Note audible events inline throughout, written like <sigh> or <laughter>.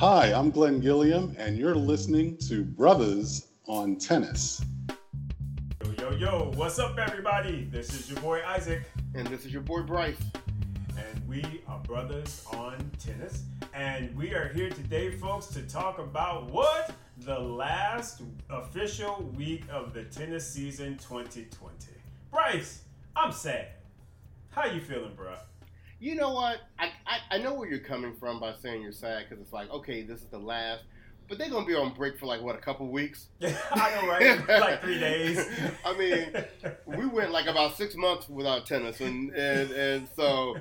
Hi, I'm Glenn Gilliam, and you're listening to Brothers on Tennis. Yo, yo, yo, what's up, everybody? This is your boy Isaac, And this is your boy Bryce. and we are Brothers on Tennis. And we are here today, folks, to talk about what? The last official week of the tennis season 2020. Bryce, I'm sad. How you feeling, bro? You know what? I, I, I know where you're coming from by saying you're sad because it's like, okay, this is the last. But they're going to be on break for like, what, a couple weeks? <laughs> I know, right? like three days. <laughs> I mean, we went like about six months without tennis. And, and, and so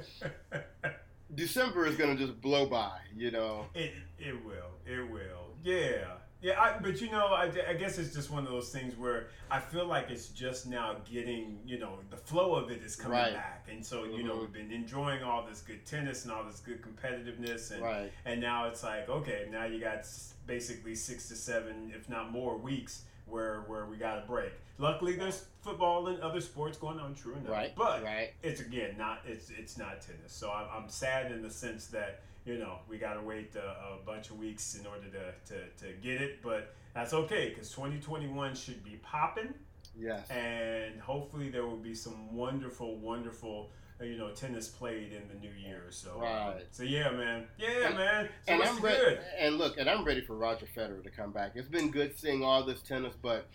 <laughs> December is going to just blow by, you know? It it will. It will. Yeah. Yeah, I, but you know, I, I guess it's just one of those things where I feel like it's just now getting, you know, the flow of it is coming Right. back, and so you know Mhm. we've been enjoying all this good tennis and all this good competitiveness, and Right. and now it's like okay, now you got basically six to seven, if not more, weeks where where we got a break. Luckily, there's football and other sports going on, true enough, Right. but Right. it's again not it's it's not tennis. So I'm, I'm sad in the sense that you know we got to wait a, a bunch of weeks in order to, to, to get it, but that's okay because 2021 should be popping, Yes. and hopefully there will be some wonderful, wonderful. uh, You know, tennis played in the new year. So, Right. So yeah, man. Yeah, And- man. So and I'm ready. good? And look, and I'm ready for Roger Federer to come back. It's been good seeing all this tennis, but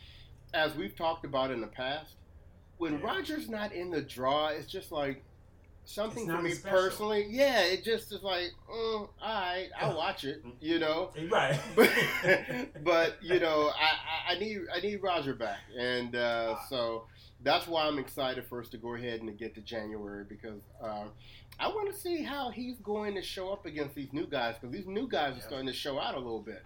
as we've talked about in the past, when Yeah. Roger's not in the draw, it's just like something for me special. personally. Yeah, it just is like, mm, all right, I'll watch it, you know. <laughs> Right. <laughs> But, but you know, I, I, need I need Roger back, and uh, Ah. so that's why I'm excited for us to go ahead and to get to January because uh, I want to see how he's going to show up against these new guys because these new guys are starting to show out a little bit.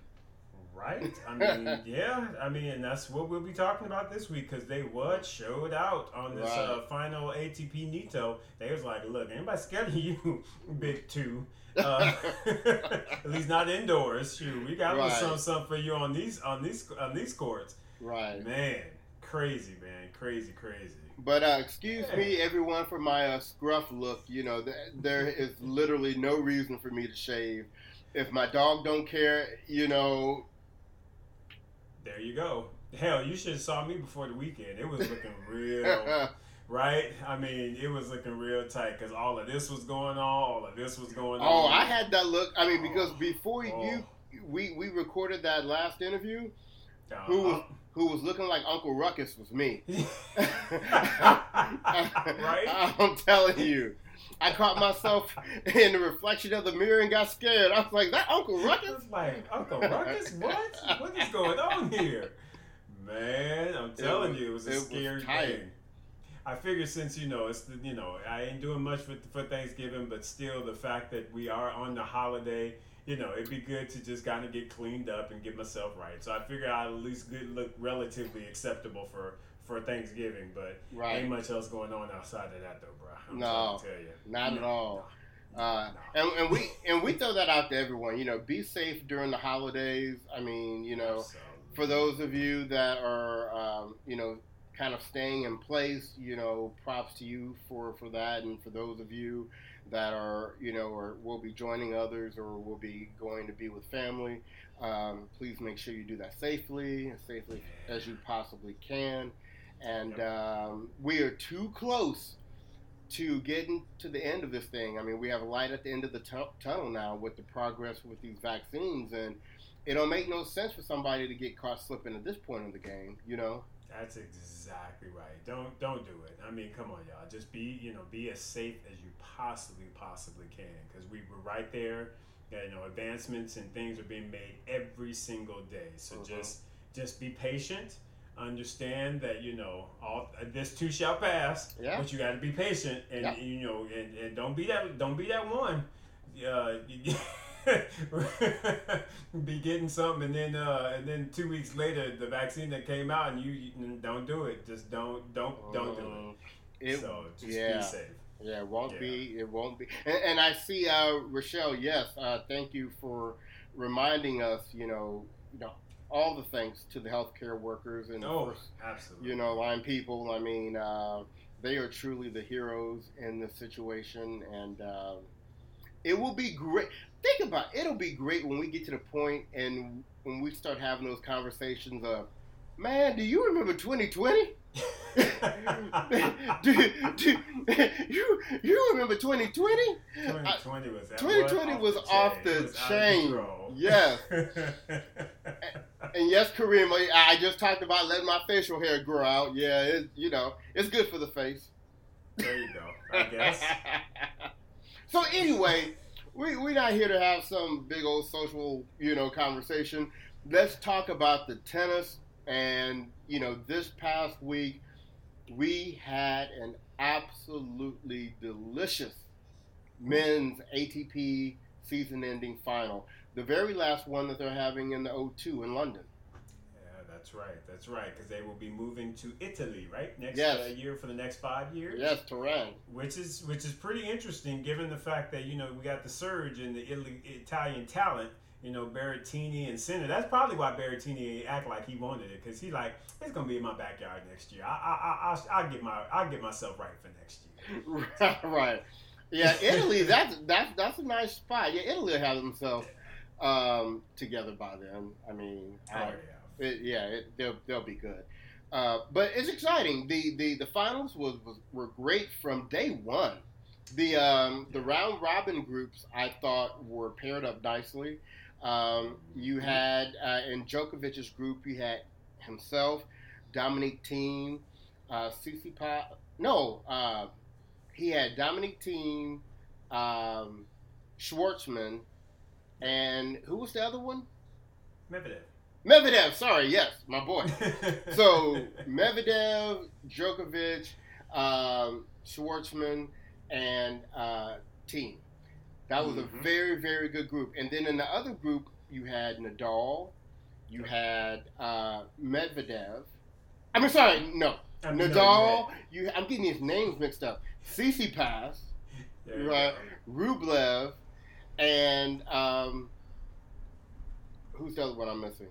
Right. I mean, <laughs> yeah. I mean, and that's what we'll be talking about this week because they what showed out on this uh, final ATP Nitto. They was like, look, anybody scared of you, <laughs> Big Two? Uh, <laughs> at least not indoors. Shoot, we got Right. something, something for you on these on these on these courts. Right. Man, crazy, man, crazy, crazy. But uh, excuse Yeah. me, everyone, for my uh, scruff look. You know, th- there is literally no reason for me to shave. If my dog don't care, you know, There you go. Hell, you should have saw me before the weekend. It was looking real. <laughs> Right? I mean, it was looking real tight because all of this was going on, all of this was going on. Oh, I had that look. I mean, because before Oh. you, we we recorded that last interview. Uh, Who was who was looking like Uncle Ruckus was me. <laughs> right? <laughs> I'm telling you. I caught myself in the reflection of the mirror and got scared. I was like, "That Uncle I Ruckus?" was like, Uncle Ruckus, what? What is going on here? Man, I'm telling was- you, it was a it scary tight. thing. I figure since you know it's the, you know I ain't doing much for for Thanksgiving, but still the fact that we are on the holiday, you know, it'd be good to just kind of get cleaned up and get myself right. So I figure I'd at least good look relatively acceptable for for Thanksgiving, but Right. ain't much else going on outside of that though, bro. I'm No, tell you, not at all. no, Uh, no. and, and we and we throw that out to everyone. You know, be safe during the holidays. I mean, you know, Absolutely. for those of you that are, um, you know, kind of staying in place, you know, props to you for for that. And for those of you that are, you know, or will be joining others or will be going to be with family, um, please make sure you do that safely, as safely as you possibly can. And um, we are too close to getting to the end of this thing. I mean, we have a light at the end of the tu- tunnel now with the progress with these vaccines, and it don't make no sense for somebody to get caught slipping at this point in the game. You know? That's exactly right. Don't don't do it. I mean, come on, y'all. Just be you know be as safe as you possibly possibly can because we were right there. You know, advancements and things are being made every single day. So Mhm. just just be patient. Understand that you know all this too shall pass. Yeah. But you got to be patient and Yeah. you know and, and don't be that don't be that one. Uh, <laughs> be getting something and then uh, and then two weeks later the vaccine that came out and you, you don't do it just don't don't don't do it, It, so just yeah. be safe yeah, it won't Yeah. be. It won't be. And, and I see, uh, Rochelle. Yes, uh, thank you for reminding us. You know, you know, all the thanks to the healthcare workers and oh course, absolutely you know, line people. I mean, uh, they are truly the heroes in this situation, and uh, it will be great. Think about it. it'll be great when we get to the point and when we start having those conversations of, man, do you remember 2020? <laughs> do, do, you you remember 2020? 2020 was 2020 was off the was chain. Out of Yes. <laughs> control. And yes, Kareem, I I just talked about letting my facial hair grow out. Yeah, it, you know, it's good for the face. there you go. I guess. <laughs> so anyway, we we're not here to have some big old social, you know, conversation. Let's talk about the tennis. And you know, this past week we had an absolutely delicious men's ATP season-ending final, the very last one that they're having in the O2 in London. Yeah, that's right. That's right. Because they will be moving to Italy, right, next Yes. uh, year for the next five years. Yes, Turin. Which is which is pretty interesting, given the fact that you know we got the surge in the Italy, Italian talent. You know Berrettini and Sinner. That's probably why Berrettini act like he wanted it, because he like it's gonna be in my backyard next year. I I I I'll, I'll get my I'll get myself right for next year. <laughs> right. Yeah, Italy. That's that's that's a nice spot. Yeah, Italy will have themselves um, together by then. I mean, Oh I, yeah. it, yeah, it, they'll they'll be good. Uh, but it's exciting. The the the finals was, was were great from day one. The um, the round robin groups I thought were paired up nicely. Um, you had uh, in Djokovic's group, you had himself, Dominic Thiem, uh, Tsitsipas. No, uh, he had Dominic Thiem, um, Schwartzman, and who was the other one? Medvedev. Medvedev. Sorry, yes, my boy. <laughs> So Medvedev, Djokovic, um, Schwartzman, and uh, Thiem. That was Mhm. a very, very good group. And then in the other group, you had Nadal, you had uh, Medvedev. I mean, sorry, no, I mean, no, Nadal. You, I'm getting these names mixed up. Tsitsipas, you had- right. Rublev, and um, who's the other one I'm missing?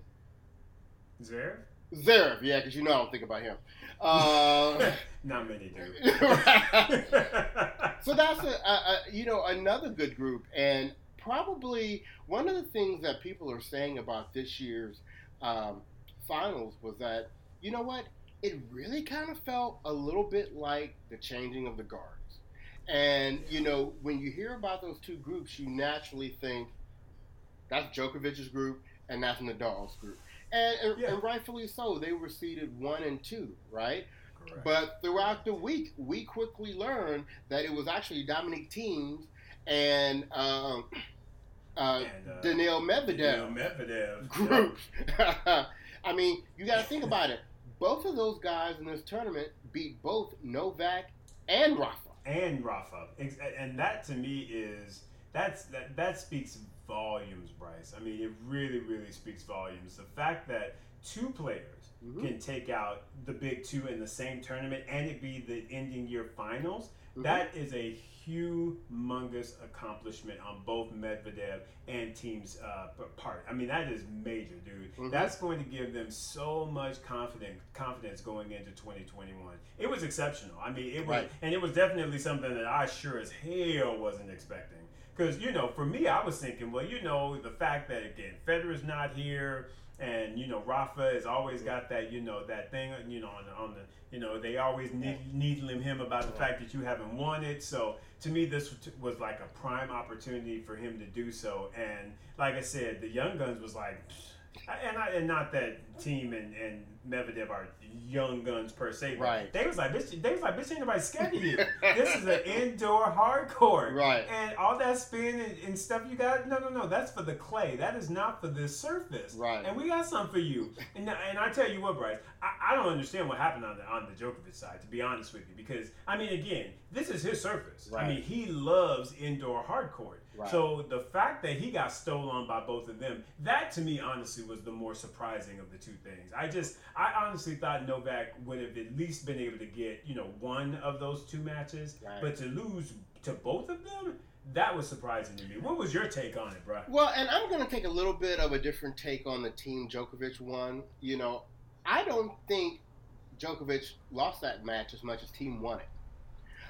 Zverev? Zverev, yeah, because you know I don't think about him. Uh, <laughs> Not many do. <laughs> <laughs> so that's a, a, a you know another good group, and probably one of the things that people are saying about this year's um, finals was that you know what it really kind of felt a little bit like the changing of the guards, and you know when you hear about those two groups, you naturally think that's Djokovic's group and that's Nadal's group. And, and, Yeah. and rightfully so, they were seeded one and two, right? Correct. But throughout the week, we quickly learned that it was actually Dominic Thiem's and um, <clears throat> uh, And, uh, Daniil Medvedev Medvedev. groups. <laughs> I mean, you got to think about it. Both of those guys in this tournament beat both Novak and Rafa. and Rafa, and that to me is that's that that speaks volumes, Bryce. I mean, it really, really speaks volumes. The fact that two players Mhm. can take out the big two in the same tournament and it be the ending year finals, Mhm. that is a humongous accomplishment on both Medvedev and Thiem's uh, part. I mean, that is major, dude. Mhm. That's going to give them so much confidence confidence going into 2021. It was exceptional. I mean, it was, Right. and it was definitely something that I sure as hell wasn't expecting. Because you know, for me, I was thinking, well, you know, the fact that again, Federer's not here, and you know, Rafa has always got that, you know, that thing, you know, on the, on the you know, they always ne- needling him about the fact that you haven't won it. So to me, this was like a prime opportunity for him to do so. And like I said, the young guns was like, and I, and not that Thiem and, and Medvedev are young guns per se, Right. They was like, bitch, they was like, bitch, ain't nobody scared of you. <laughs> this is an indoor hard court. Right. And all that spin and, and stuff you got, no, no, no, that's for the clay. That is not for this surface, Right. And we got something for you. And and I tell you what, Bryce, I, I don't understand what happened on the on the Djokovic side, to be honest with you, because I mean, again, this is his surface. I mean, he loves indoor hard court. Right. So the fact that he got stolen by both of them, that to me honestly was the more surprising of the two things. I just I honestly thought Novak would have at least been able to get, you know, one of those two matches, Right. but to lose to both of them, that was surprising to me. What was your take on it, bro? Well, and I'm going to take a little bit of a different take on the Thiem Djokovic won. You know, I don't think Djokovic lost that match as much as Thiem won it.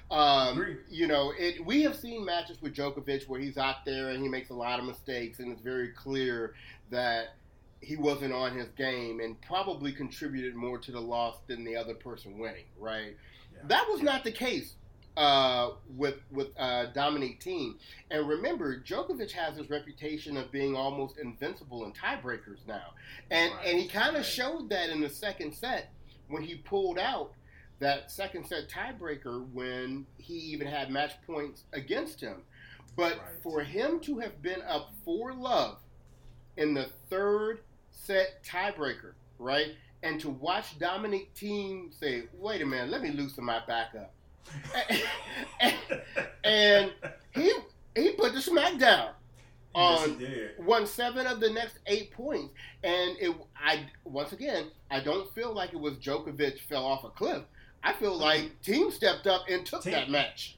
Um, you know, it, we have seen matches with Djokovic where he's out there and he makes a lot of mistakes, and it's very clear that he wasn't on his game and probably contributed more to the loss than the other person winning. Right? Yeah. That was not the case uh, with with uh, Dominic Thiem. And remember, Djokovic has his reputation of being almost invincible in tiebreakers now, and Right, and he kind of right. showed that in the second set when he pulled out that second set tiebreaker when he even had match points against him. But Right. for him to have been up four love in the third set tiebreaker, right? And to watch Dominic Thiem say, wait a minute, let me loosen my back up. <laughs> and he he put the smack down on did. won seven of the next eight points. And it I once again I don't feel like it was Djokovic fell off a cliff. I feel mm-hmm. like Thiem stepped up and took Thiem- that match.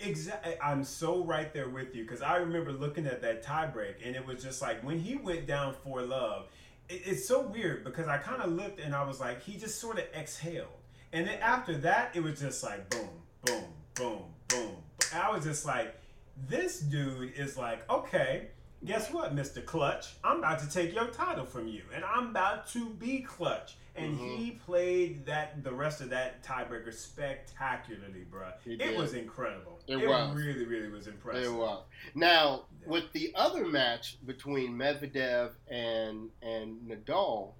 Exactly. I'm so right there with you because I remember looking at that tiebreak and it was just like when he went down for love, it, it's so weird because I kind of looked and I was like, he just sort of exhaled. And then after that, it was just like boom, boom, boom, boom. I was just like, this dude is like, okay, guess what, Mr. Clutch? I'm about to take your title from you and I'm about to be Clutch. And Mhm. he played that the rest of that tiebreaker spectacularly, bruh. It was incredible. It It, was. really, really was impressive. It was. Now, Yeah. with the other match between Medvedev and and Nadal,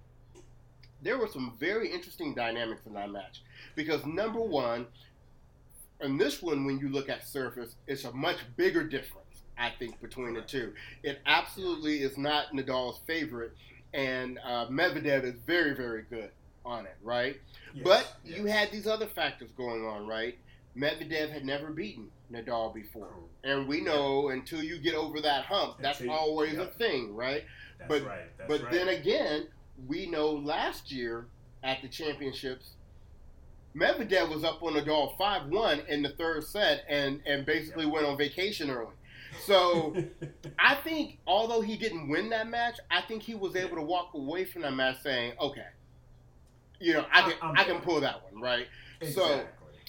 there were some very interesting dynamics in that match. Because number one, in this one, when you look at surface, it's a much bigger difference, I think, between the two. It absolutely is not Nadal's favorite, and uh, Medvedev is very, very good on it, right? Yes, But yes. you had these other factors going on, right? Medvedev had never beaten Nadal before. And we know until you get over that hump, that's Until always a thing, right? That's but- right. That's but right. then again, we know last year at the championships, Medvedev was up on Nadal 5 1 in the third set and, and basically went on vacation early. So <laughs> I think, although he didn't win that match, I think he was able to walk away from that match saying, okay, you know, I can, I- I'm I can pull that one, right? exactly.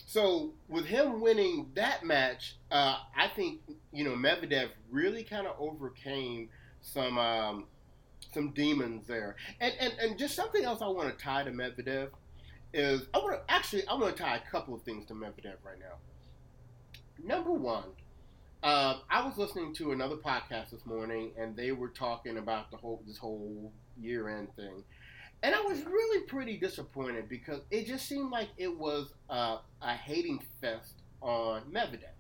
So with him winning that match, uh, I think you know Medvedev really kind of overcame some um, some demons there, and, and and just something else I want to tie to Medvedev is I want to actually I want to tie a couple of things to Medvedev right now. Number one, uh, I was listening to another podcast this morning, and they were talking about the whole this whole year end thing. And I was really pretty disappointed because it just seemed like it was uh, a hating fest on Medvedev.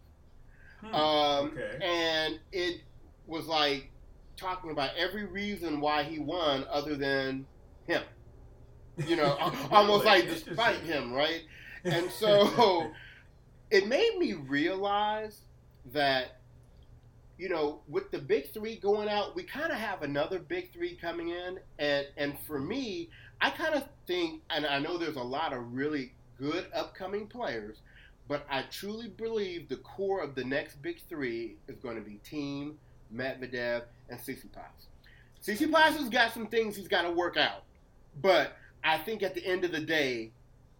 Hmm, Um, okay. And it was like talking about every reason why he won other than him. You know, <laughs> almost like despite him, right? And <laughs> so it made me realize that, you know, with the big three going out, we kind of have another big three coming in. And, and for me, I kind of think, and I know there's a lot of really good upcoming players, but I truly believe the core of the next big three is going to be Thiem, Medvedev, and Tsitsipas. Tsitsipas has got some things he's got to work out, but I think at the end of the day,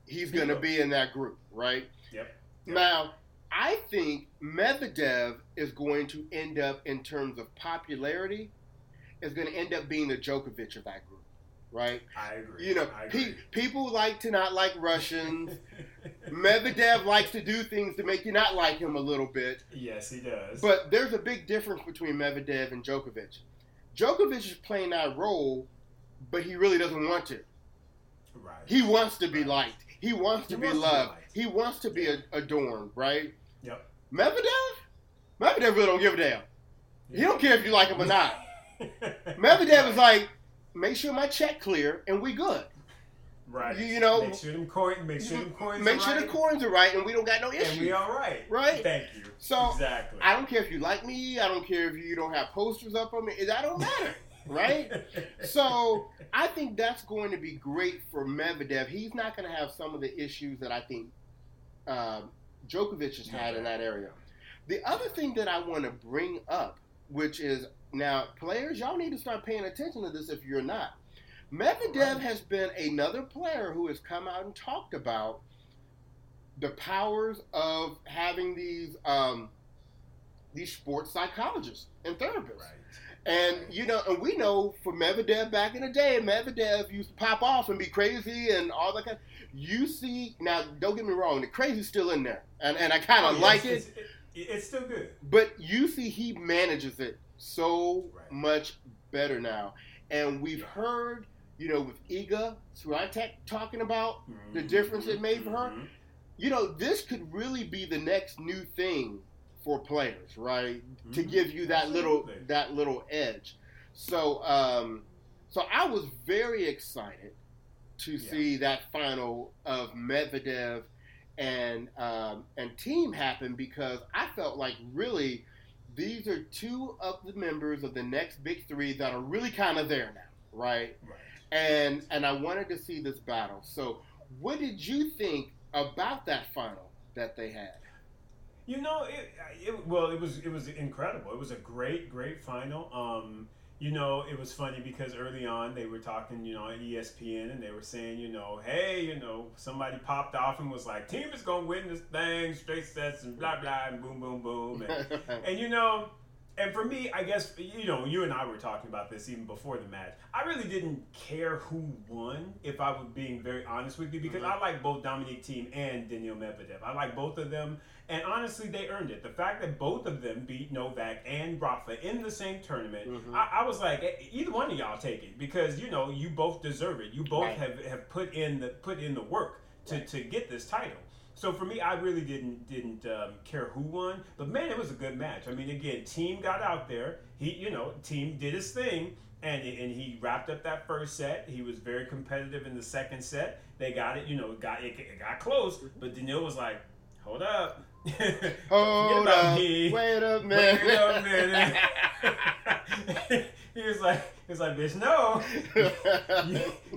he's going to be in that group, right? Yep. Now, I think Medvedev is going to end up, in terms of popularity, is going to end up being the Djokovic of that group, right? I agree. You know, I pe- people like to not like Russians. <laughs> Medvedev likes to do things to make you not like him a little bit. yes, he does. But there's a big difference between Medvedev and Djokovic. Djokovic is playing that role, but he really doesn't want to. right. He wants to be liked. He wants to He be wants to be loved. he wants to be a- adorned, right? Medvedev? Medvedev really don't give a damn. He don't care if you like him or not. <laughs> Medvedev is like, make sure my check clear and we good. right. you- you know, make sure them coins. Make sure them coins. Make sure right, the coins are right and we don't got no issues. And we all right. Right. Thank you. So, exactly. I don't care if you like me. I don't care if you don't have posters up on me. That don't matter. <laughs> right? <laughs> So I think that's going to be great for Medvedev. He's not going to have some of the issues that I think um, Djokovic has had in that area. The other thing that I want to bring up, which is now players, y'all need to start paying attention to this if you're not. Medvedev has been another player who has come out and talked about the powers of having these um, these sports psychologists and therapists. Right. And you know, and we know for Medvedev back in the day, Medvedev used to pop off and be crazy and all that kind. You see now, don't get me wrong, the crazy's still in there, and and I kind Oh, of yes, like it. It's, it- it's still good. But you see, he manages it so Right. much better now, and we've heard, you know, with Iga Swiatek talking about, The difference it made for her? Mhm. you know, this could really be the next new thing for players, right? To Mhm. give you that little that little edge. So, um, so I was very excited to Yeah. see that final of Medvedev and um, and Thiem happen because I felt like really these are two of the members of the next big three that are really kind of there now, right? Right. And and I wanted to see this battle. So, what did you think about that final that they had? You know, it, it well, it was it was incredible. It was a great, great final. Um, you know, it was funny because early on they were talking, you know, on ESPN, and they were saying, you know, hey, you know, somebody popped off and was like, Thiem is gonna win this thing, straight sets and blah blah, and boom, boom, boom, and <laughs> and you know, and for me, I guess you know, you and I were talking about this even before the match. I really didn't care who won, if I was being very honest with you, because Mhm. I like both Dominic Thiem and Daniil Medvedev. I like both of them, and honestly, they earned it. The fact that both of them beat Novak and Rafa in the same tournament, Mhm. I, I was like, eh, either one of y'all take it because you know you both deserve it. You both Right. have, have put in the put in the work to, Right. to get this title. So for me, I really didn't didn't um, care who won, but man, it was a good match. I mean, again, Thiem got out there. He, you know, Thiem did his thing, and and he wrapped up that first set. He was very competitive in the second set. They got it, you know, got it, it got close, but Daniil was like, "Hold up, <laughs> Hold up, me. wait a minute. <laughs> Wait a minute." <laughs> he was like, "He was like, bitch, no." <laughs>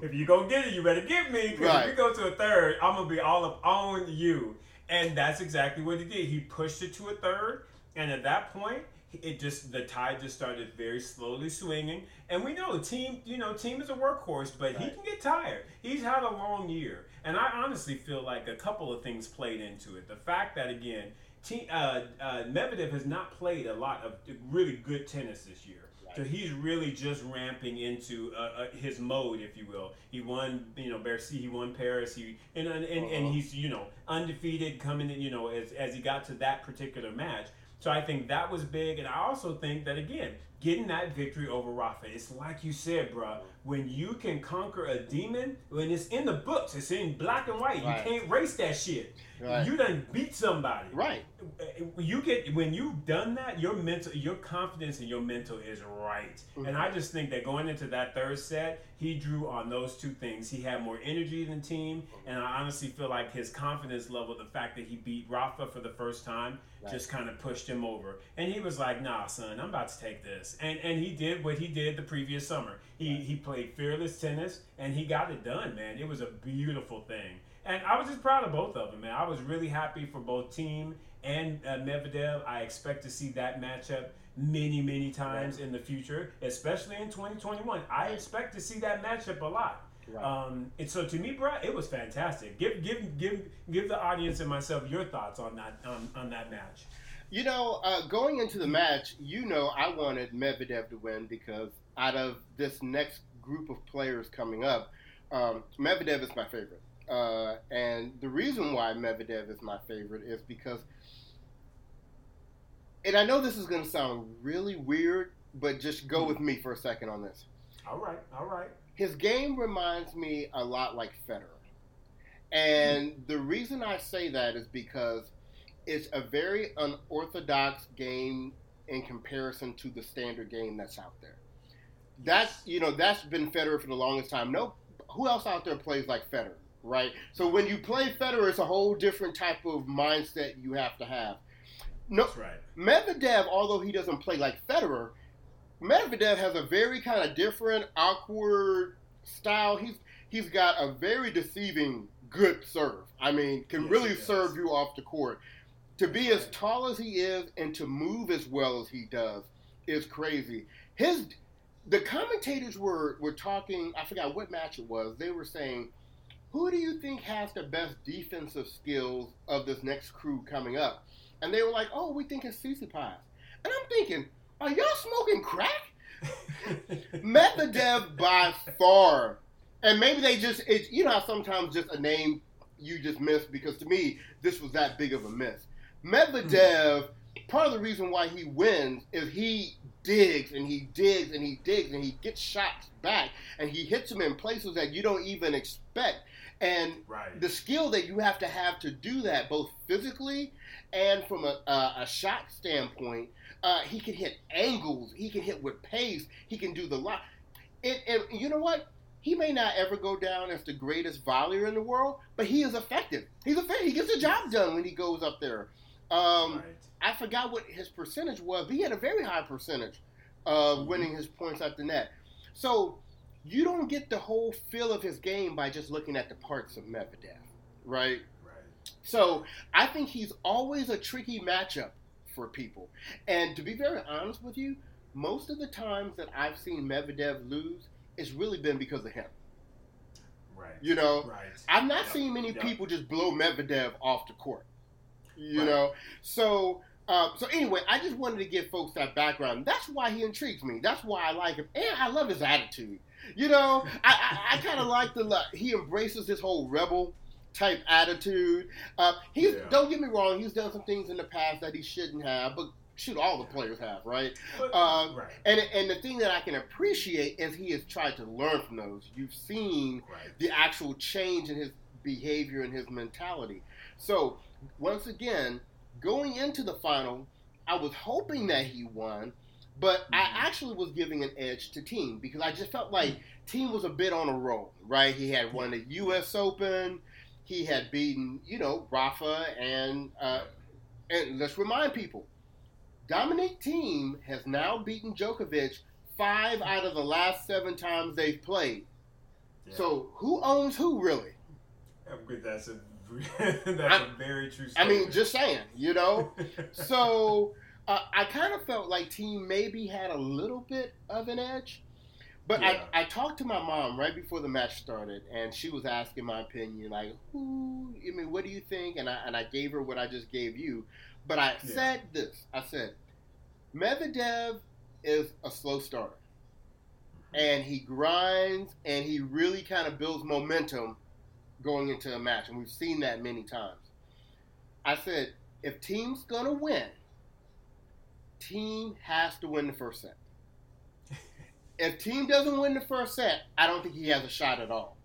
If you go get it, you better get me. Because Right. if you go to a third, I'm gonna be all up on you. And that's exactly what he did. He pushed it to a third, and at that point, it just the tide just started very slowly swinging. And we know Thiem, you know, Thiem is a workhorse, but he can get tired. He's had a long year, and I honestly feel like a couple of things played into it. The fact that again. Thiem, uh, uh, Medvedev has not played a lot of really good tennis this year. So he's really just ramping into uh, uh, his mode, if you will. He won, you know, Bercy. He won Paris. He and and, and, and Uh-huh. he's you know undefeated coming in. You know, as as he got to that particular match. So I think that was big, and I also think that again, getting that victory over Rafa, it's like you said, bro. When you can conquer a demon, when it's in the books, it's in black and white. Right. You can't race that shit. Right. You done beat somebody. Right. you get when you've done that your mental your confidence in your mental is right. Mm-hmm. and i just think that going into that third set he drew on those two things. He had more energy than Thiem and i honestly feel like his confidence level the fact that he beat rafa for the first time Right. just kind of pushed him over. And he was like nah son i'm about to take this. And and he did what he did the previous summer. He he played fearless tennis and he got it done man. It was a beautiful thing and I was just proud of both of them, man. I was really happy for both Thiem and uh, Medvedev. I expect to see that matchup many, many times in the future, especially in 2021. I expect to see that matchup a lot. Right. Um, and so to me, bro, it was fantastic. Give, give, give, give the audience and myself your thoughts on that on, on that match. You know, uh, going into the match, you know, I wanted Medvedev to win because out of this next group of players coming up, um, Medvedev is my favorite. Uh, and the reason why Medvedev is my favorite is because, and I know this is going to sound really weird, but just go with me for a second on this. All right, all right. His game reminds me a lot like Federer. And the reason I say that is because it's a very unorthodox game in comparison to the standard game that's out there. That's you know that's been Federer for the longest time. No, who else out there plays like Federer, right? So when you play Federer, it's a whole different type of mindset you have to have. No, That's right. Medvedev, although he doesn't play like Federer, Medvedev has a very kind of different, awkward style. He's he's got a very deceiving good serve. I mean, can Yes, really serve you off the court. To be as tall as he is and to move as well as he does is crazy. His the commentators were were talking. I forgot what match it was. They were saying who do you think has the best defensive skills of this next crew coming up? And they were like, oh, we think it's Tsitsipas. And I'm thinking, are y'all smoking crack? <laughs> Medvedev by far, and maybe they just, it's, you know how sometimes just a name you just miss because to me, this was that big of a miss. Medvedev, part of the reason why he wins is he digs and he digs and he digs and he gets shots back and he hits them in places that you don't even expect. And right. the skill that you have to have to do that, both physically and from a, a, a shot standpoint, uh, he can hit angles. He can hit with pace. He can do the lot. And, and you know what? He may not ever go down as the greatest volleyer in the world, but he is effective. He's effective. He gets the job done when he goes up there. Um, right. I forgot what his percentage was, but he had a very high percentage of winning his points at the net. So you don't get the whole feel of his game by just looking at the parts of Medvedev, right? Right. So I think he's always a tricky matchup for people. And to be very honest with you, most of the times that I've seen Medvedev lose, it's really been because of him. Right. You know, Right. I've not Yep, seen many yep. people just blow Medvedev off the court. You Right. know, so uh, so anyway, I just wanted to give folks that background. That's why he intrigues me. That's why I like him, and I love his attitude. You know, I I, I kind of like the lo- he embraces this whole rebel type attitude. Uh, he's Yeah. don't get me wrong, he's done some things in the past that he shouldn't have, but shoot, all the players have, right? Uh, right. And and the thing that I can appreciate is he has tried to learn from those. You've seen Right. the actual change in his behavior and his mentality. So, once again, going into the final, I was hoping that he won, but I actually was giving an edge to Thiem because I just felt like Thiem was a bit on a roll, right? He had won the U.S. Open, he had beaten, you know, Rafa, and uh, and let's remind people, Dominic Thiem has now beaten Djokovic five out of the last seven times they've played. Yeah. So who owns who really? That's a <laughs> that's a very true. I mean, just saying, you know. <laughs> so uh, I kind of felt like Thiem maybe had a little bit of an edge. But Yeah. I, I talked to my mom right before the match started, and she was asking my opinion, like, "Who? I mean, what do you think?" And I and I gave her what I just gave you. But I Yeah. said this: I said, Medvedev is a slow starter, and he grinds, and he really kind of builds momentum going into a match, and we've seen that many times. I said, if Thiem's gonna win, Thiem has to win the first set. <laughs> if Thiem doesn't win the first set, I don't think he has a shot at all.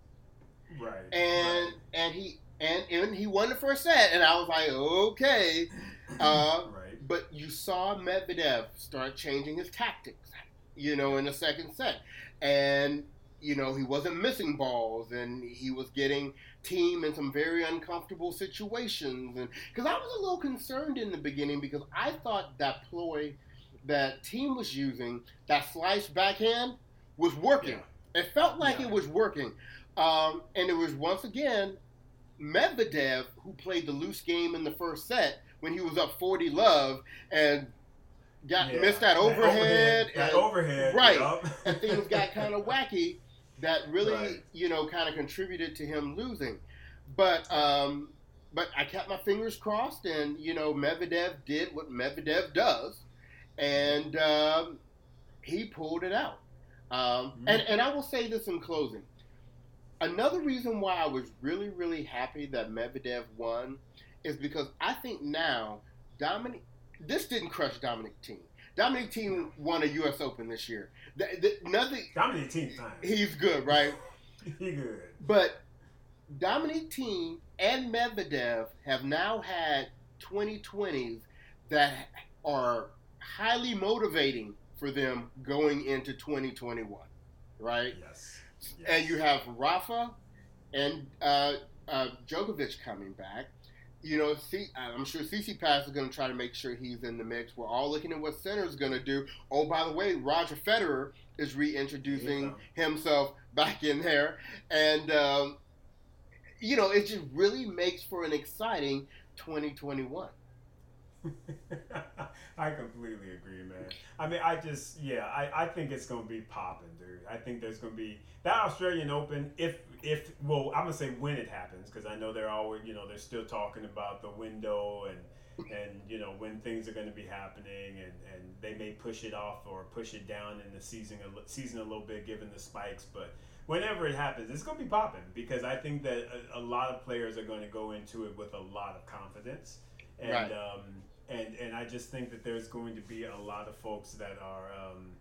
right. And right. and he and, and he won the first set, and I was like, okay. <clears throat> Uh, right. but you saw Medvedev start changing his tactics, you know, in the second set. And, you know, he wasn't missing balls and he was getting Thiem in some very uncomfortable situations. And because I was a little concerned in the beginning because I thought that ploy that Thiem was using, that slice backhand, was working. It felt like Yeah. it was working. Um, and it was once again Medvedev who played the loose game in the first set when he was up 40 love and got Yeah. missed that overhead, That and, overhead. right. and things got kind of <laughs> wacky that really Right. you know kind of contributed to him losing. But um but I kept my fingers crossed and you know Medvedev did what Medvedev does. And um, he pulled it out. Um, and, and I will say this in closing. Another reason why I was really really happy that Medvedev won is because I think now Dominic this didn't crush Dominic Thiem Dominic Thiem won a U.S. Open this year. The, nothing. Dominic Thiem. He's good, right? <laughs> he good. But Dominic Thiem and Medvedev have now had 2020s that are highly motivating for them going into 2021, right? Yes. yes. And you have Rafa and uh, uh, Djokovic coming back. You know, C- I'm sure Tsitsipas is going to try to make sure he's in the mix. We're all looking at what Sinner's going to do. Oh, by the way, Roger Federer is reintroducing himself <laughs> back in there, and um, you know, it just really makes for an exciting 2021. <laughs> I completely agree, man. I mean, I just yeah, I, I think it's gonna be popping, dude. I think there's gonna be that Australian Open. If if well, I'm gonna say when it happens because I know they're always you know they're still talking about the window and and you know when things are going to be happening and, and they may push it off or push it down in the season a, season a little bit given the spikes but whenever it happens it's going to be popping because i think that a, a, lot of players are going to go into it with a lot of confidence and right. um, and and i just think that there's going to be a lot of folks that are um,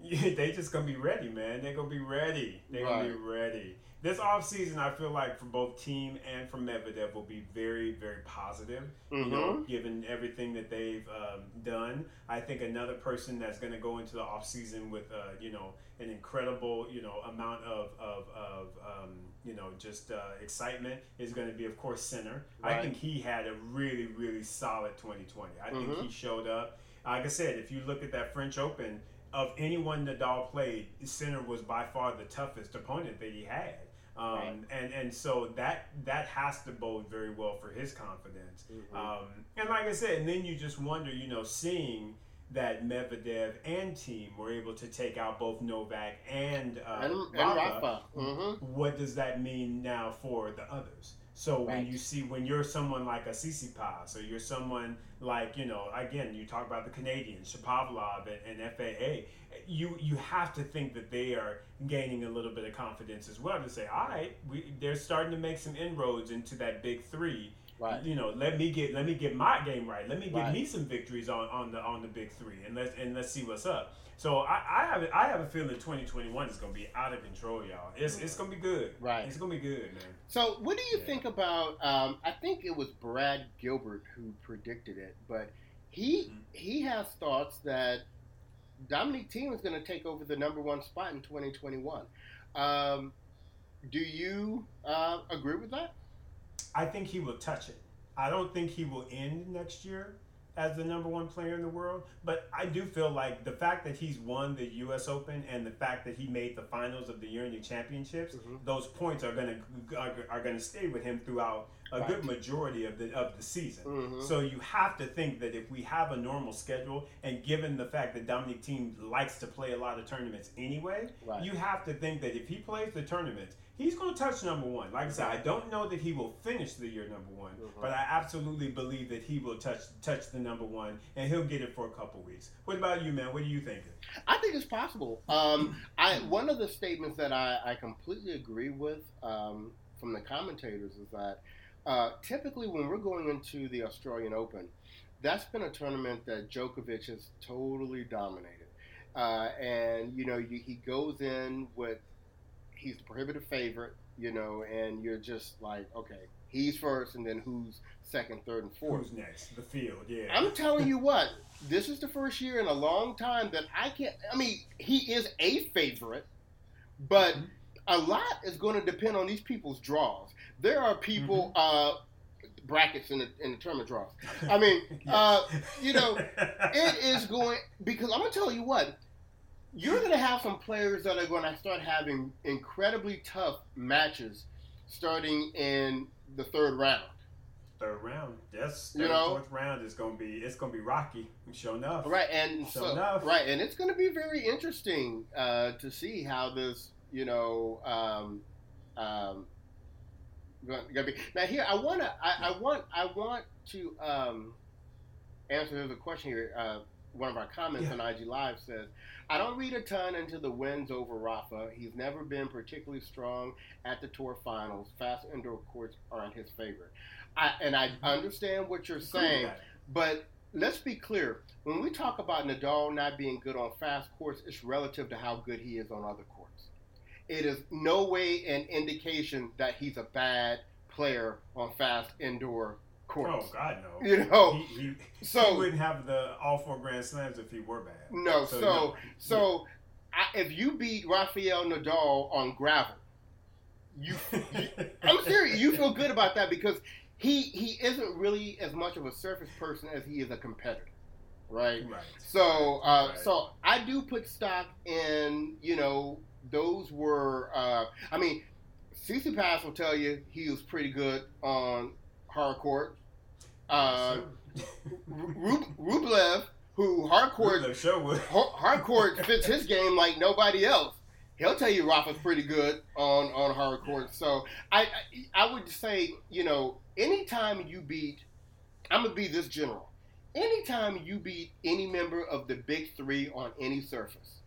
<laughs> they just gonna be ready man they're gonna be ready they're right. gonna be ready this offseason, I feel like for both Thiem and for Medvedev will be very, very positive. Mm-hmm. You know, given everything that they've um, done, I think another person that's going to go into the offseason with, uh, you know, an incredible, you know, amount of, of, of um, you know, just uh, excitement is going to be, of course, Sinner. Right. I think he had a really, really solid 2020. I mm-hmm. think he showed up. Like I said, if you look at that French Open, of anyone Nadal played, Sinner was by far the toughest opponent that he had. Um, right. and and so that that has to bode very well for his confidence. Mm-hmm. Um, and like I said, and then you just wonder, you know, seeing that Medvedev and Thiem were able to take out both Novak and, uh, and, Rafa. And Rafa. Mm-hmm. What does that mean now for the others? So right. when you see when you're someone like a Tsitsipas or you're someone like you know again you talk about the Canadians Shapovalov and, and FAA you you have to think that they are gaining a little bit of confidence as well to say all right we they're starting to make some inroads into that big three Right. You know, let me get let me get my game right. Let me get right. me some victories on, on the on the big three, and let's and let's see what's up. So I, I have I have a feeling 2021 is gonna be out of control, y'all. It's it's gonna be good. Right. It's gonna be good, man. So what do you yeah. think about? Um, I think it was Brad Gilbert who predicted it, but he mm-hmm. he has thoughts that Dominic Thiem is going to take over the number one spot in 2021. Um, do you uh, agree with that? I think he will touch it. I don't think he will end next year as the number one player in the world. But I do feel like the fact that he's won the U.S. Open and the fact that he made the finals of the European Championships, mm-hmm. those points are gonna are, are, gonna stay with him throughout a right. good majority of the of the season. Mm-hmm. So you have to think that if we have a normal schedule, and given the fact that Dominic Thiem likes to play a lot of tournaments anyway, right. you have to think that if he plays the tournaments he's going to touch number one. Like I said, I don't know that he will finish the year number one, mm-hmm. but I absolutely believe that he will touch touch the number one, and he'll get it for a couple weeks. What about you, man? What are you thinking? I think it's possible. Um, <clears throat> I one of the statements that I, I completely agree with um, from the commentators is that uh, typically when we're going into the Australian Open, that's been a tournament that Djokovic has totally dominated. Uh, and you know, you, he goes in with he's the prohibitive favorite, you know, and you're just like, okay, he's first, and then who's second, third, and fourth? Who's next? The field, yeah. I'm telling you <laughs> what, this is the first year in a long time that I can't. I mean, he is a favorite, but mm-hmm. a lot is going to depend on these people's draws. There are people. Mm-hmm. Uh, brackets in the in the tournament draws. I mean, <laughs> uh, you know, <laughs> it is going because I'm gonna tell you what you're going to have some players that are going to start having incredibly tough matches starting in the third round. Third round, yes. Third, you know, fourth round is going to be it's going to be rocky. Sure enough, right? And sure so, enough. right, and it's going to be very interesting uh, to see how this, you know, um, um, going to be. Now here, I want to, I, I, want, I want to um, answer the question here. Uh, one of our comments yeah. on IG Live says, I don't read a ton into the wins over Rafa. He's never been particularly strong at the tour finals. Fast indoor courts aren't his favorite. I, and I mm-hmm. understand what you're saying, but let's be clear. When we talk about Nadal not being good on fast courts, it's relative to how good he is on other courts. It is no way an indication that he's a bad player on fast indoor course. Oh God, no. You know, he, he, so he wouldn't have the all four Grand Slams if he were bad. No, so so, no. so I, if you beat Rafael Nadal on gravel, you, <laughs> you I'm serious. You feel good about that because he he isn't really as much of a surface person as he is a competitor. Right. Right. So, uh, right. so I do put stock in, you know, those were, uh, I mean, Tsitsipas will tell you he was pretty good on hard court. Uh, Rublev, who hard court The show would. Har- fits his game like nobody else. He'll tell you Rafa's pretty good on on hard court. So I, I I would say you know anytime you beat, I'm gonna be this general. Anytime you beat any member of the big three on any surface,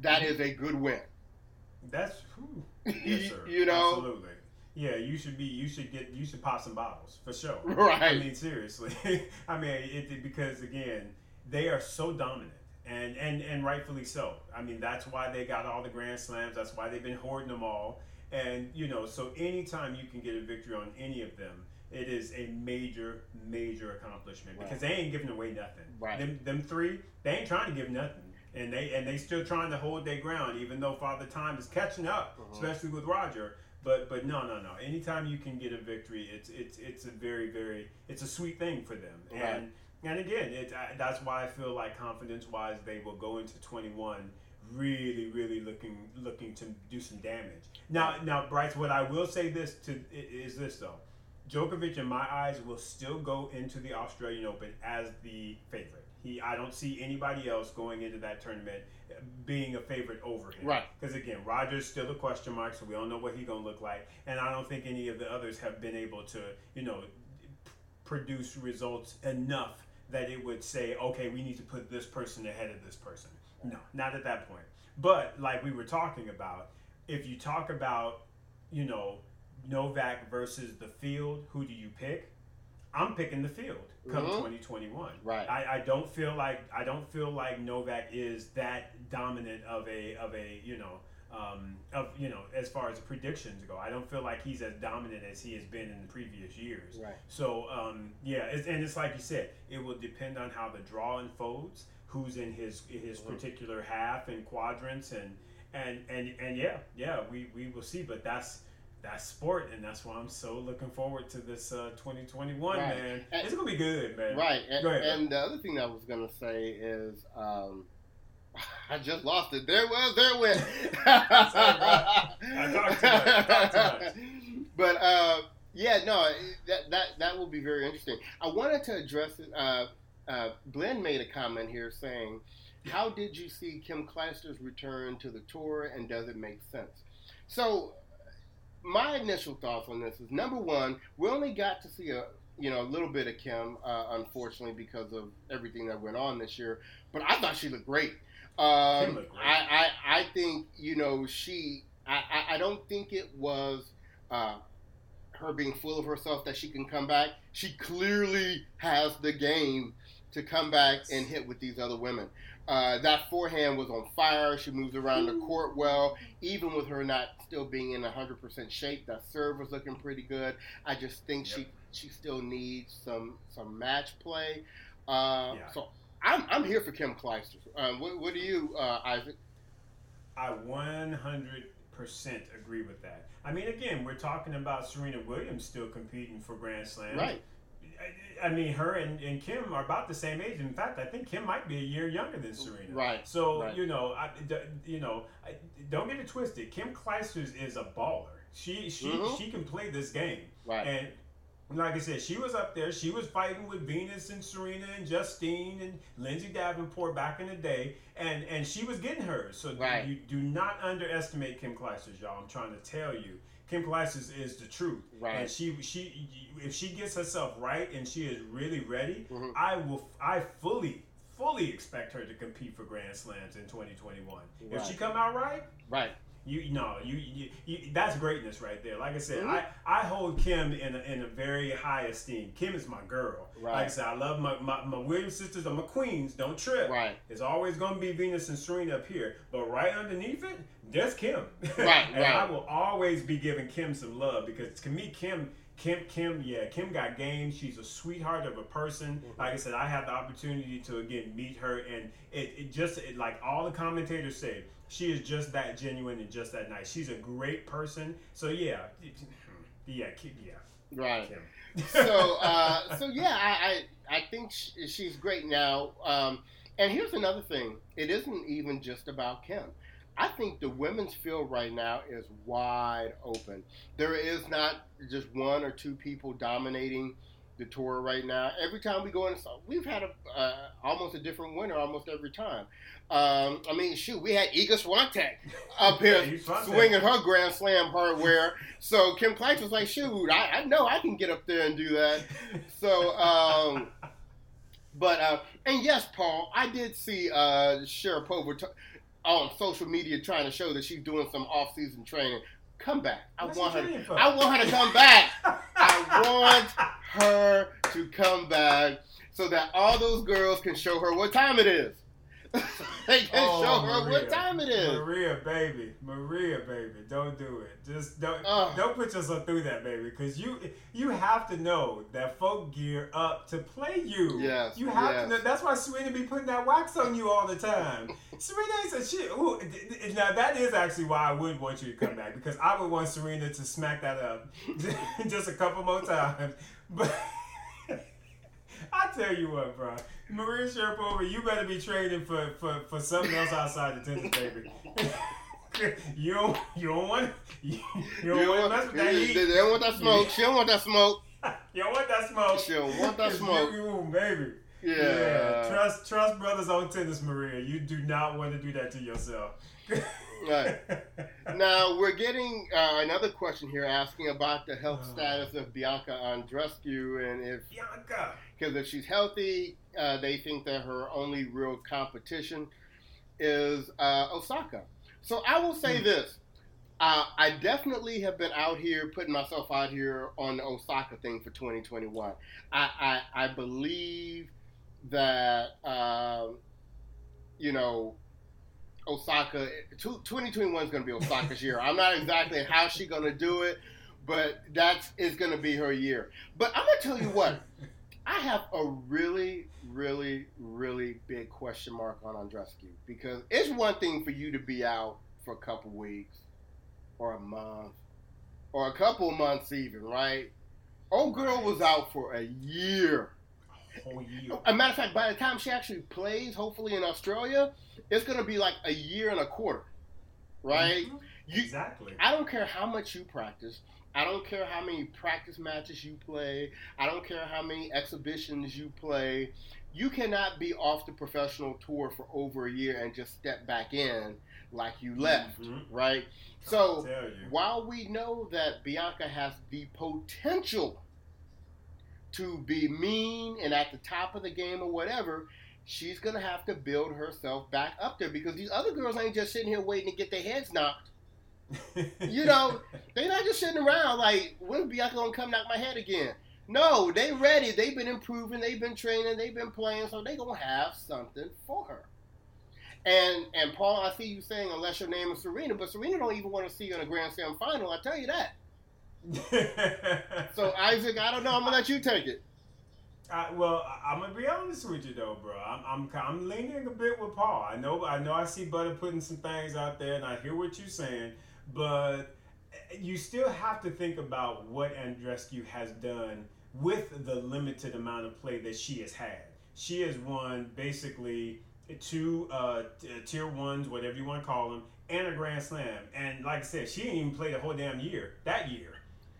that is a good win. That's true. <laughs> yes, sir. You know? absolutely. Yeah, you should be. You should get. You should pop some bottles for sure. <laughs> Right. <laughs> I mean, seriously. I mean, it, because again, they are so dominant, and and and rightfully so. I mean, that's why they got all the grand slams. That's why they've been hoarding them all. And you know, so anytime you can get a victory on any of them, it is a major, major accomplishment Right. because they ain't giving away nothing. Right. Them, them three, they ain't trying to give nothing, and they and they still trying to hold their ground, even though Father Time is catching up, Mhm. especially with Roger. But but no no no. Anytime you can get a victory, it's it's it's a very very it's a sweet thing for them. Right. And and again, it I, that's why I feel like confidence wise, they will go into twenty one really really looking looking to do some damage. Now now Bryce, what I will say this to is this though. Djokovic, in my eyes, will still go into the Australian Open as the favorite. He, I don't see anybody else going into that tournament being a favorite over him. Right. Because again, Roger's still a question mark, so we don't know what he's gonna look like, and I don't think any of the others have been able to, you know, p- produce results enough that it would say, okay, we need to put this person ahead of this person. No, not at that point. But like we were talking about, if you talk about, you know, Novak versus the field, who do you pick? I'm picking the field come Mhm. 2021. Right. I, I don't feel like I don't feel like Novak is that dominant of a of a you know um, of you know as far as predictions go. I don't feel like he's as dominant as he has been in the previous years. Right. So um, yeah, it's, and it's like you said, it will depend on how the draw unfolds, who's in his his Mhm. particular half and quadrants, and and and and yeah, yeah, we we will see. But that's that's sport, and that's why I'm so looking forward to this uh, 2021, Right. man. And- it's gonna be good, man. Right. And, Go ahead, and the other thing I was going to say is um, <laughs> I just lost it. There was, there went. <laughs> Sorry, bro. I talked too much. I talked too <laughs> But uh, yeah, no, that, that, that will be very interesting. I wanted to address it. Uh, uh, Glenn made a comment here saying, How did you see Kim Clijsters return to the tour and does it make sense? So, my initial thoughts on this is number one, we only got to see a you know a little bit of Kim, uh, unfortunately, because of everything that went on this year. But I thought she looked great. Um, Kim looked great. I, I I think you know she. I, I, I don't think it was uh, her being full of herself that she can come back. She clearly has the game to come back and hit with these other women. Uh, that forehand was on fire. She moves around the court well, even with her not still being in 100% shape. That serve was looking pretty good. I just think she she still needs some some match play. Uh, Yeah. So I'm, I'm here for Kim Clijsters. Um, what, what do you, uh, Isaac? I 100% agree with that. I mean, again, we're talking about Serena Williams still competing for Grand Slam. Right. I, mean, her and, and Kim are about the same age. In fact, I think Kim might be a year younger than Serena. Right, So right. you know, I, you know, I, don't get it twisted. Kim Clijsters is a baller. She she Mhm. she can play this game. Right. And like I said, she was up there. She was fighting with Venus and Serena and Justine and Lindsay Davenport back in the day, and and she was getting hers. So Right. you do not underestimate Kim Clijsters, y'all. I'm trying to tell you. Kim Clijsters is the truth, Right. and she she if she gets herself right and she is really ready, Mhm. I will I fully fully expect her to compete for Grand Slams in 2021. If she come out right, Right. You no, you, you, you that's greatness right there. Like I said, Mhm. I, I hold Kim in a, in a very high esteem. Kim is my girl. Right. Like I said, I love my, my, my Williams sisters are my queens. Don't trip. Right. It's always gonna be Venus and Serena up here, but right underneath it, there's Kim. <laughs> Right, and right. I will always be giving Kim some love because to me, Kim. Kim, Kim, yeah, Kim got game. She's a sweetheart of a person. Mm-hmm. Like I said, I had the opportunity to again meet her, and it, it just it, like all the commentators say, she is just that genuine and just that nice. She's a great person. So yeah, yeah, yeah, Right. So uh, <laughs> so yeah, I I, I think sh- she's great now. Um, and here's another thing: it isn't even just about Kim. I think the women's field right now is wide open. There is not just one or two people dominating the tour right now. Every time we go in, we've had a uh, almost a different winner almost every time. Um, I mean, shoot, we had Iga Swiatek <laughs> up here swinging her Grand Slam hardware. So Kim Clijsters was like, shoot, I, I, know I can get up there and do that. <laughs> So, um, but uh, and yes, Paul, I did see uh, Sharapova t- on social media trying to show that she's doing some off-season training. Come back. I What's want her. I want her to come back. I <laughs> want her to come back so that all those girls can show her what time it is. <laughs> they can oh, show her what time it is. Maria, baby, Maria, baby, don't do it. Just don't uh, don't put yourself through that, baby, because you you have to know that folk gear up to play you. Yes, you have yes. to know. That's why Serena be putting that wax on you all the time. <laughs> Serena ain't a shit. Ooh, now that is actually why I would want you to come back because I would want Serena to smack that up <laughs> just a couple more times, but. I tell you what, bro. Maria Sharapova, you better be training for, for, for something else outside the tennis, baby. <laughs> you don't you don't want you, you don't want with that heat. They don't want that smoke. She don't want that smoke. <laughs> you don't want that smoke. She don't want that smoke. You, baby. Yeah. yeah. Trust trust brothers on tennis, Maria. You do not want to do that to yourself. right. <laughs> Now we're getting uh, another question here asking about the health oh. status of Bianca Andreescu and if Bianca because if she's healthy, uh, they think that her only real competition is uh, Osaka. So I will say mm. this. Uh, I definitely have been out here putting myself out here on the Osaka thing for 2021. I, I, I believe that, um, you know, Osaka, 2021 is going to be Osaka's year. I'm not exactly how she's going to do it, but that's is going to be her year. But I'm going to tell you what. I have a really, really, really big question mark on Andreescu because it's one thing for you to be out for a couple weeks or a month or a couple months even, right? Old girl was out for a year. A whole year. A matter of fact, by the time she actually plays, hopefully in Australia, it's going to be like a year and a quarter, right? Mm-hmm. You, exactly. I don't care how much you practice. I don't care how many practice matches you play. I don't care how many exhibitions you play. You cannot be off the professional tour for over a year and just step back in like you left, mm-hmm. right? So while we know that Bianca has the potential to be mean and at the top of the game or whatever, she's going to have to build herself back up there because these other girls ain't just sitting here waiting to get their heads knocked you know, they not just sitting around like, when Bianca gonna come knock my head again? No, they ready. They've been improving. They've been training. They've been playing. So they gonna have something for her. And and Paul, I see you saying unless your name is Serena, but Serena don't even want to see you in a Grand Slam final. I tell you that. <laughs> so Isaac, I don't know. I'm gonna let you take it. I, well, I'm gonna be honest with you though, bro. I'm, I'm I'm leaning a bit with Paul. I know I know I see Butter putting some things out there, and I hear what you're saying but you still have to think about what Andreescu has done with the limited amount of play that she has had. She has won basically two uh, tier ones, whatever you want to call them, and a Grand Slam. And like I said, she didn't even play the whole damn year that year.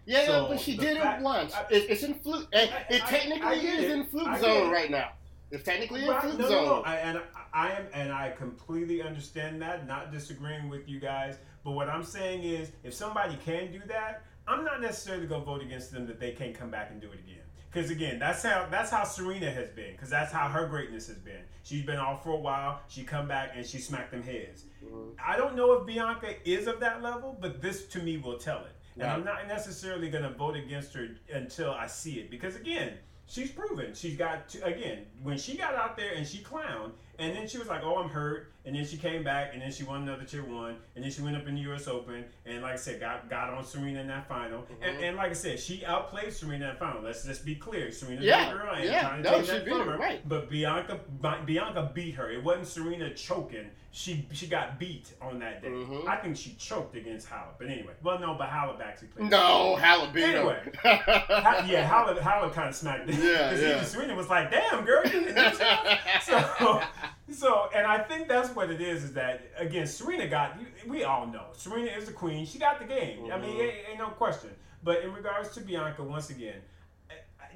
Yeah, so but she did fact, it once. I, it's in fluke. It, it technically I, I is it. in fluke zone right now. It's technically in fluke no, zone. No, no. I, and I am, and I completely understand that. Not disagreeing with you guys. But what I'm saying is, if somebody can do that, I'm not necessarily gonna vote against them that they can't come back and do it again. Because again, that's how that's how Serena has been. Because that's how her greatness has been. She's been off for a while. She come back and she smacked them heads. Mm-hmm. I don't know if Bianca is of that level, but this to me will tell it. And I'm not necessarily gonna vote against her until I see it. Because again, she's proven she's got to, again when she got out there and she clowned and then she was like, "Oh, I'm hurt," and then she came back, and then she won another tier one, and then she went up in the U.S. Open, and like I said, got got on Serena in that final, mm-hmm. and, and, like I said, she outplayed Serena in that final. Let's just be clear, Serena yeah, a girl, and yeah, trying to no, take that from her, right. but Bianca Bianca beat her. It wasn't Serena choking. She she got beat on that day. Mm-hmm. I think she choked against Halep, but anyway, well, no, but Halep actually played. No, Halep beat anyway, <laughs> ha- yeah, Halep Halep kind of smacked. Yeah, <laughs> yeah. Serena was like, "Damn, girl, you didn't <laughs> so." So, and I think that's what it is. Is that again, Serena got. We all know Serena is the queen. She got the game. Mm-hmm. I mean, mm-hmm. ain't, ain't no question. But in regards to Bianca, once again,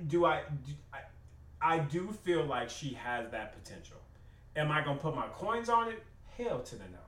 do I, do I I do feel like she has that potential. Am I gonna put my coins on it? Hell to the no.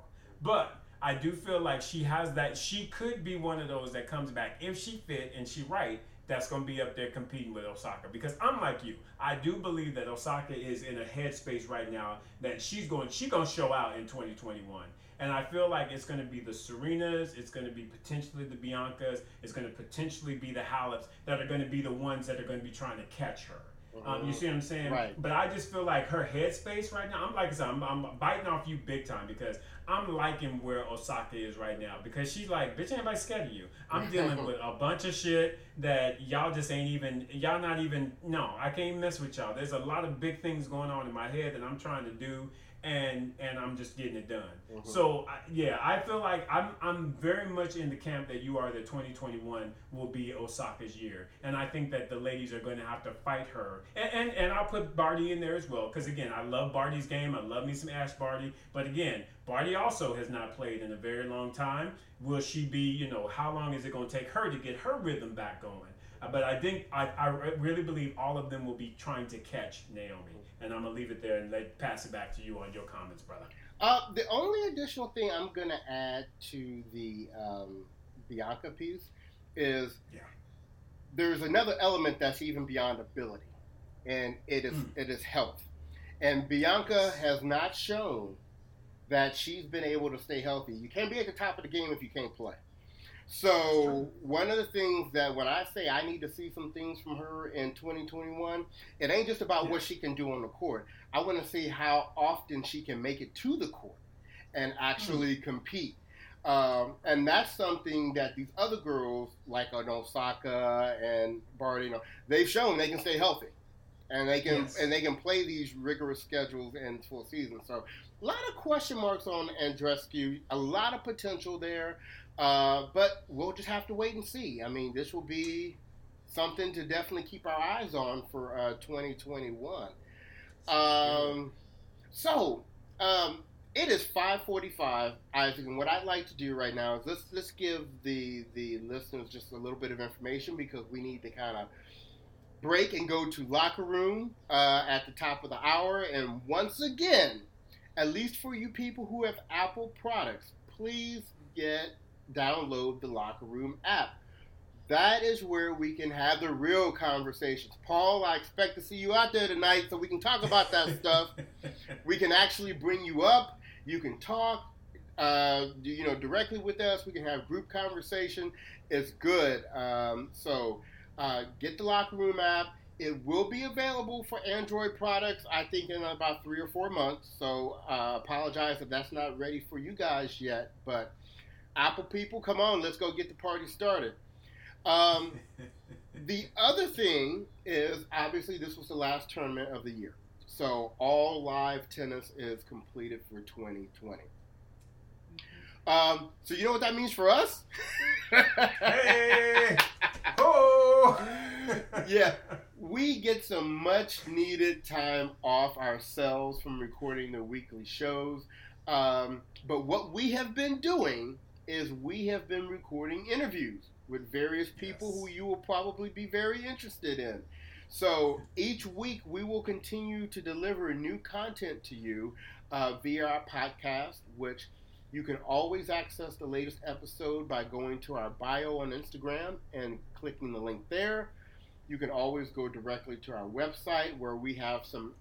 But I do feel like she has that. She could be one of those that comes back if she fit and she right. That's gonna be up there competing with Osaka because I'm like you. I do believe that Osaka is in a headspace right now that she's going. She's gonna show out in 2021. And I feel like it's going to be the Serenas, it's going to be potentially the Biancas, it's going to potentially be the Haleps that are going to be the ones that are going to be trying to catch her. Um, you see what I'm saying? Right. But I just feel like her headspace right now. I'm like I said, I'm, I'm biting off you big time because I'm liking where Osaka is right now because she's like, bitch, ain't nobody scared of you. I'm <laughs> dealing with a bunch of shit that y'all just ain't even, y'all not even. No, I can't mess with y'all. There's a lot of big things going on in my head that I'm trying to do, and and I'm just getting it done. Mhm. So I, yeah, I feel like I'm I'm very much in the camp that you are that 2021 will be Osaka's year, and I think that the ladies are going to have to fight her, and and, and I'll put Barty in there as well because again, I love Barty's game. I love me some Ash Barty, but again, Barty also has not played in a very long time. Will she be? You know, how long is it going to take her to get her rhythm back going? Uh, But I think I, I really believe all of them will be trying to catch Naomi, and I'm gonna leave it there and let pass it back to you on your comments, brother. Uh, the only additional thing I'm going to add to the um, Bianca piece is Yeah. there's another element that's even beyond ability, and it is Mm. it is health. And Bianca has not shown that she's been able to stay healthy. You can't be at the top of the game if you can't play. So one of the things that when I say I need to see some things from her in 2021, it ain't just about what she can do on the court. I want to see how often she can make it to the court and actually compete. Um, and that's something that these other girls, like an Osaka and Barty, you know, they've shown they can stay healthy, and they can Yes. and they can play these rigorous schedules in full season. So a lot of question marks on Andreescu, a lot of potential there, uh, but we'll just have to wait and see. I mean, this will be something to definitely keep our eyes on for uh, 2021. Um, so, um, it is 5:45, Isaac, and what I'd like to do right now is let's let's give the the listeners just a little bit of information because we need to kind of break and go to locker room uh, at the top of the hour. And once again, at least for you people who have Apple products, please get download the locker room app. That is where we can have the real conversations. Paul, I expect to see you out there tonight so we can talk about that <laughs> stuff. We can actually bring you up. You can talk, uh, you know, directly with us. We can have group conversation. It's good. Um, so uh, get the locker room app. It will be available for Android products, I think, in about three or four months. So uh, apologize if that's not ready for you guys yet. But Apple people, come on, let's go get the party started. Um, <laughs> the other thing is obviously this was the last tournament of the year. So all live tennis is completed for 2020. Um, so you know what that means for us? Hey! <laughs> oh! yeah, <laughs> we get some much needed time off ourselves from recording the weekly shows. Um, but what we have been doing is we have been recording interviews with various people Yes. who you will probably be very interested in. So each week we will continue to deliver new content to you uh, via our podcast, which you can always access the latest episode by going to our bio on Instagram and clicking the link there. You can always go directly to our website where we have some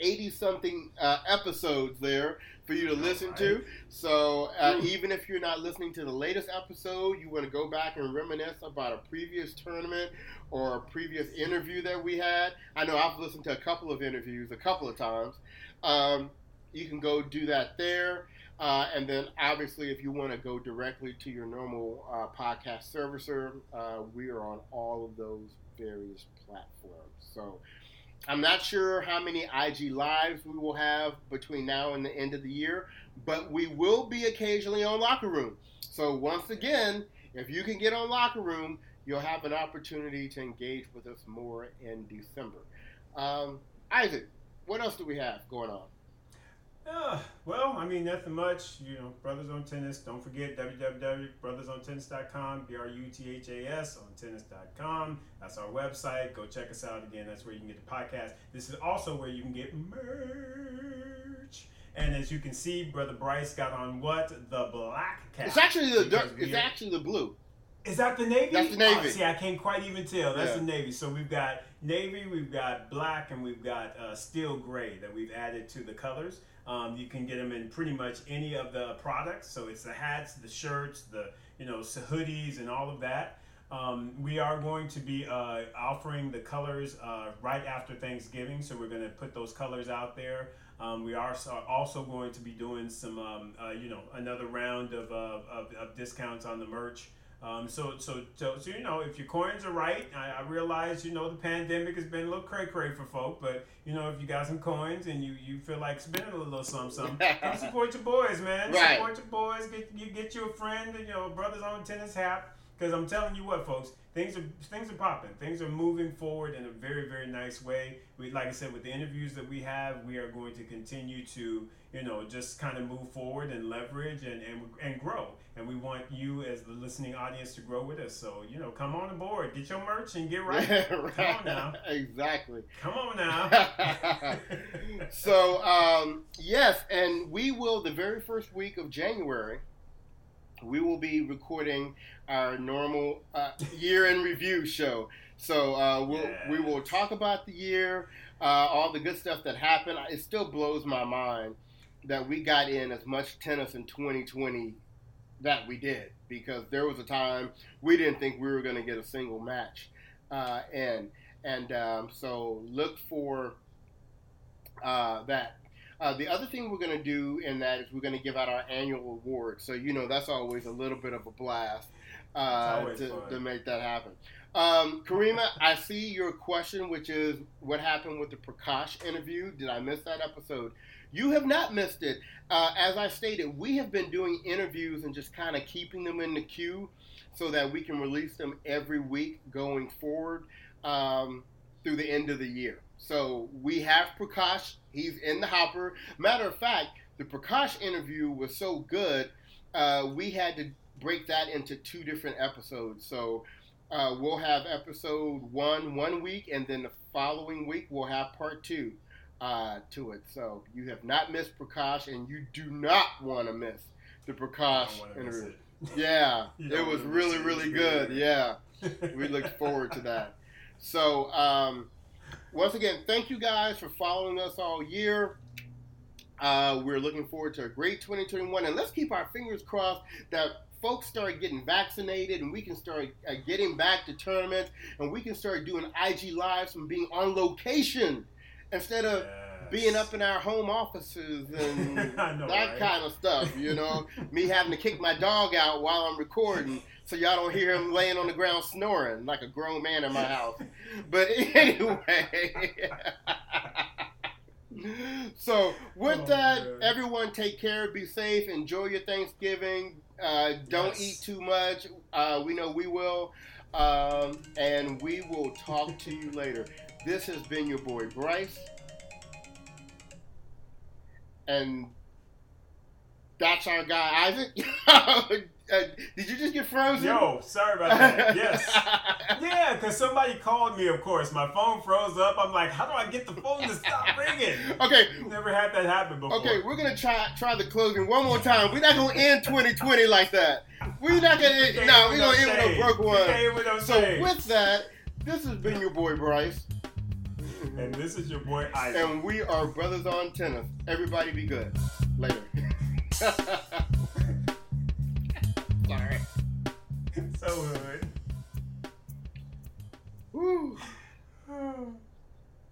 80 something uh, episodes there for you to listen to. So uh, even if you're not listening to the latest episode, you want to go back and reminisce about a previous tournament or a previous interview that we had. I know I've listened to a couple of interviews a couple of times. Um, you can go do that there. Uh, and then, obviously, if you want to go directly to your normal uh, podcast servicer, uh, we are on all of those various platforms. So, I'm not sure how many IG lives we will have between now and the end of the year, but we will be occasionally on Locker Room. So, once again, if you can get on Locker Room, you'll have an opportunity to engage with us more in December. Um, Isaac, what else do we have going on? Uh, well, I mean, nothing much. You know, Brothers on Tennis. Don't forget www.bruthasontennis.com, B R U T H A S on tennis.com. That's our website. Go check us out again. That's where you can get the podcast. This is also where you can get merch. And as you can see, Brother Bryce got on what? The black cap. It's actually the it's are- actually the blue. Is that the navy? That's the Navy. Oh, see, I can't quite even tell. That's Yeah. the navy. So we've got navy, we've got black, and we've got uh, steel gray that we've added to the colors. Um, you can get them in pretty much any of the products. So it's the hats, the shirts, the you know hoodies, and all of that. Um, we are going to be uh, offering the colors uh, right after Thanksgiving, so we're going to put those colors out there. Um, we are also going to be doing some, um, uh, you know, another round of, of, of discounts on the merch. Um, so, so, so, so, you know, if your coins are right, I, I realize, you know, the pandemic has been a little cray cray for folk, but, you know, if you got some coins and you, you feel like spending a little something, something, come <laughs> support your boys, man. Right. Support your boys. Get you get you a friend, you know, brothers on tennis hat. Because I'm telling you what, folks, things are things are popping. Things are moving forward in a very very nice way. We, like I said, with the interviews that we have, we are going to continue to, you know, just kind of move forward and leverage and, and and grow. And we want you as the listening audience to grow with us. So you know, come on aboard, get your merch and get right. <laughs> Come on now. exactly. Come on now. <laughs> so um, yes, and we will the very first week of January. We will be recording our normal uh, year in review show. So uh, we'll, we will talk about the year, uh, all the good stuff that happened. It still blows my mind that we got in as much tennis in 2020 that we did because there was a time we didn't think we were going to get a single match uh, in. And um, so look for uh, that. Uh, the other thing we're going to do in that is we're going to give out our annual award. So, you know, that's always a little bit of a blast uh, to, to make that happen. Um, Karima, I see your question, which is what happened with the Prakash interview. Did I miss that episode? You have not missed it. Uh, as I stated, we have been doing interviews and just kind of keeping them in the queue so that we can release them every week going forward um, through the end of the year. So we have Prakash. He's in the hopper. Matter of fact, the Prakash interview was so good, uh, we had to break that into two different episodes. So uh, we'll have episode one one week, and then the following week we'll have part two uh, to it. So you have not missed Prakash, and you do not want to miss the Prakash miss interview. it. <laughs> <laughs> Yeah, it was really really good. Yeah, <laughs> we look forward to that. So um, once again, thank you guys for following us all year. Uh, we're looking forward to a great 2021, and let's keep our fingers crossed that folks start getting vaccinated and we can start uh, getting back to tournaments and we can start doing IG lives from being on location instead of being up in our home offices <laughs> and know, that right? kind of stuff, you know. Me having to kick my dog out while I'm recording so y'all don't hear him laying on the ground snoring like a grown man in my house. But <laughs> anyway. <laughs> so with Oh, that, man. everyone take care, be safe, enjoy your Thanksgiving. Uh, don't Yes. eat too much. Uh, we know we will. Um, and we will talk to you later. This has been your boy Bryce. And that's our guy Isaac. <laughs> Uh, did you just get frozen? Yo, sorry about that. Yes. <laughs> Yeah, because somebody called me, of course. My phone froze up. I'm like, how do I get the phone to stop <laughs> ringing? okay, Never had that happen before. okay, we're gonna try try the closing one more time. We're not gonna end 2020 like that. We're not gonna Can't no, we're gonna end with a broke one. with no So shade. with that, this has been your boy Bryce, Mm-hmm. And this is your boy Isaac. and we are brothers on tennis. Everybody be good. Later. <laughs> Sorry. so hood. Woo. <sighs> <sighs>